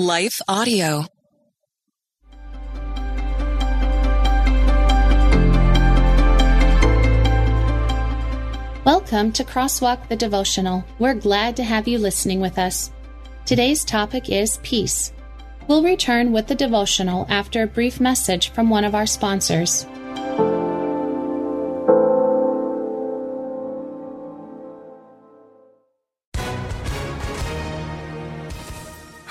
Life Audio. Welcome to Crosswalk the Devotional. We're glad to have you listening with us. Today's topic is peace. We'll return with the devotional after a brief message from one of our sponsors.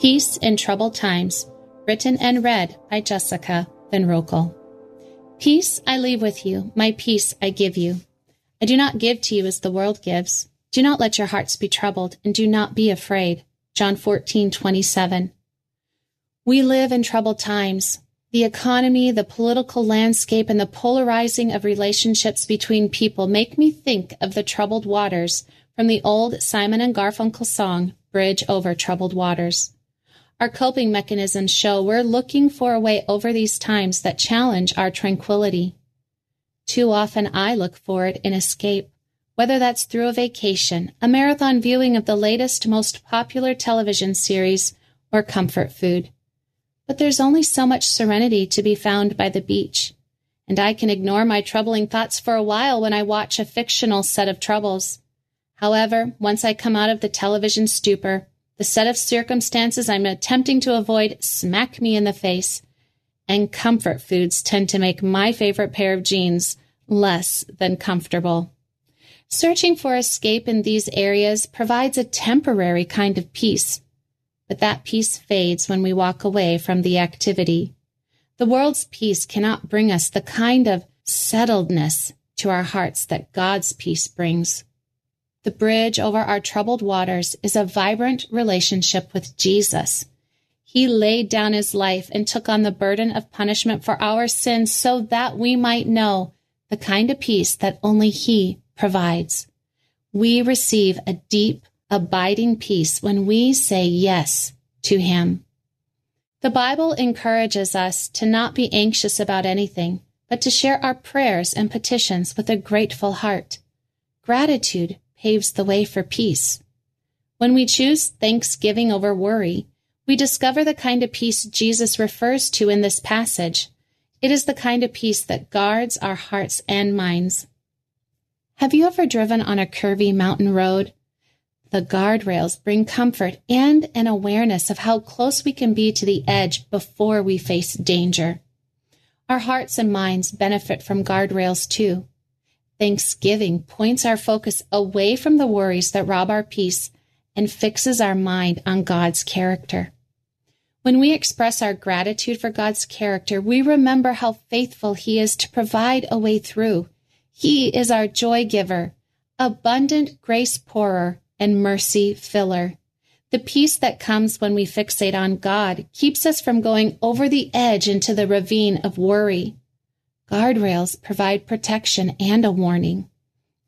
Peace in Troubled Times, written and read by Jessica Van Roekel. Peace I leave with you, my peace I give you. I do not give to you as the world gives. Do not let your hearts be troubled, and do not be afraid. John 14, 27. We live in troubled times. The economy, the political landscape, and the polarizing of relationships between people make me think of the troubled waters from the old Simon and Garfunkel song, Bridge Over Troubled Waters. Our coping mechanisms show we're looking for a way over these times that challenge our tranquility. Too often I look for it in escape, whether that's through a vacation, a marathon viewing of the latest, most popular television series, or comfort food. But there's only so much serenity to be found by the beach, and I can ignore my troubling thoughts for a while when I watch a fictional set of troubles. However, once I come out of the television stupor, the set of circumstances I'm attempting to avoid smack me in the face, and comfort foods tend to make my favorite pair of jeans less than comfortable. Searching for escape in these areas provides a temporary kind of peace, but that peace fades when we walk away from the activity. The world's peace cannot bring us the kind of settledness to our hearts that God's peace brings. The bridge over our troubled waters is a vibrant relationship with Jesus. He laid down his life and took on the burden of punishment for our sins so that we might know the kind of peace that only he provides. We receive a deep, abiding peace when we say yes to him. The Bible encourages us to not be anxious about anything, but to share our prayers and petitions with a grateful heart. Gratitude paves the way for peace. When we choose thanksgiving over worry, we discover the kind of peace Jesus refers to in this passage. It is the kind of peace that guards our hearts and minds. Have you ever driven on a curvy mountain road? The guardrails bring comfort and an awareness of how close we can be to the edge before we face danger. Our hearts and minds benefit from guardrails too. Thanksgiving points our focus away from the worries that rob our peace and fixes our mind on God's character. When we express our gratitude for God's character, we remember how faithful He is to provide a way through. He is our joy giver, abundant grace pourer, and mercy filler. The peace that comes when we fixate on God keeps us from going over the edge into the ravine of worry. Guardrails provide protection and a warning.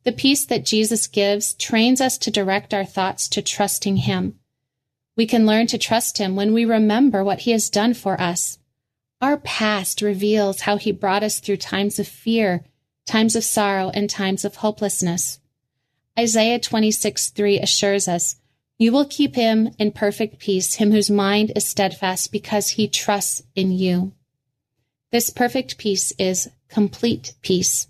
The peace that Jesus gives trains us to direct our thoughts to trusting Him. We can learn to trust Him when we remember what He has done for us. Our past reveals how He brought us through times of fear, times of sorrow, and times of hopelessness. Isaiah 26 3 assures us, You will keep him in perfect peace, him whose mind is steadfast, because he trusts in you. This perfect peace is complete peace.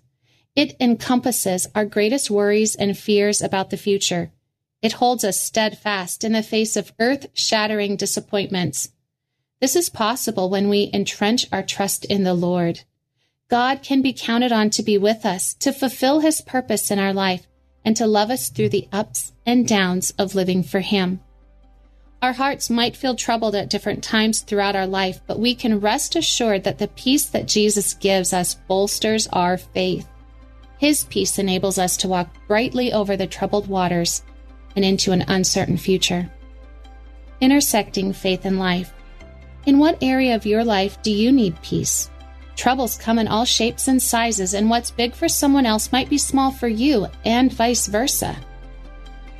It encompasses our greatest worries and fears about the future. It holds us steadfast in the face of earth shattering disappointments. This is possible when we entrench our trust in the Lord. God can be counted on to be with us, to fulfill his purpose in our life, and to love us through the ups and downs of living for him. Our hearts might feel troubled at different times throughout our life, but we can rest assured that the peace that Jesus gives us bolsters our faith. His peace enables us to walk brightly over the troubled waters and into an uncertain future. Intersecting faith and life. In what area of your life do you need peace? Troubles come in all shapes and sizes, and what's big for someone else might be small for you, and vice versa.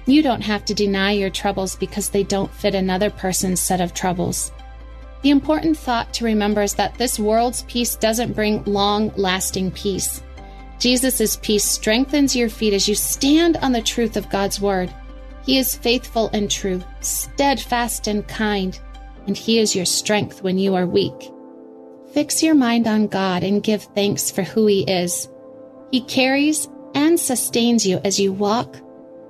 You don't have to deny your troubles because they don't fit another person's set of troubles. The important thought to remember is that this world's peace doesn't bring long lasting peace. Jesus' peace strengthens your feet as you stand on the truth of God's word. He is faithful and true, steadfast and kind, and He is your strength when you are weak. Fix your mind on God and give thanks for who He is. He carries and sustains you as you walk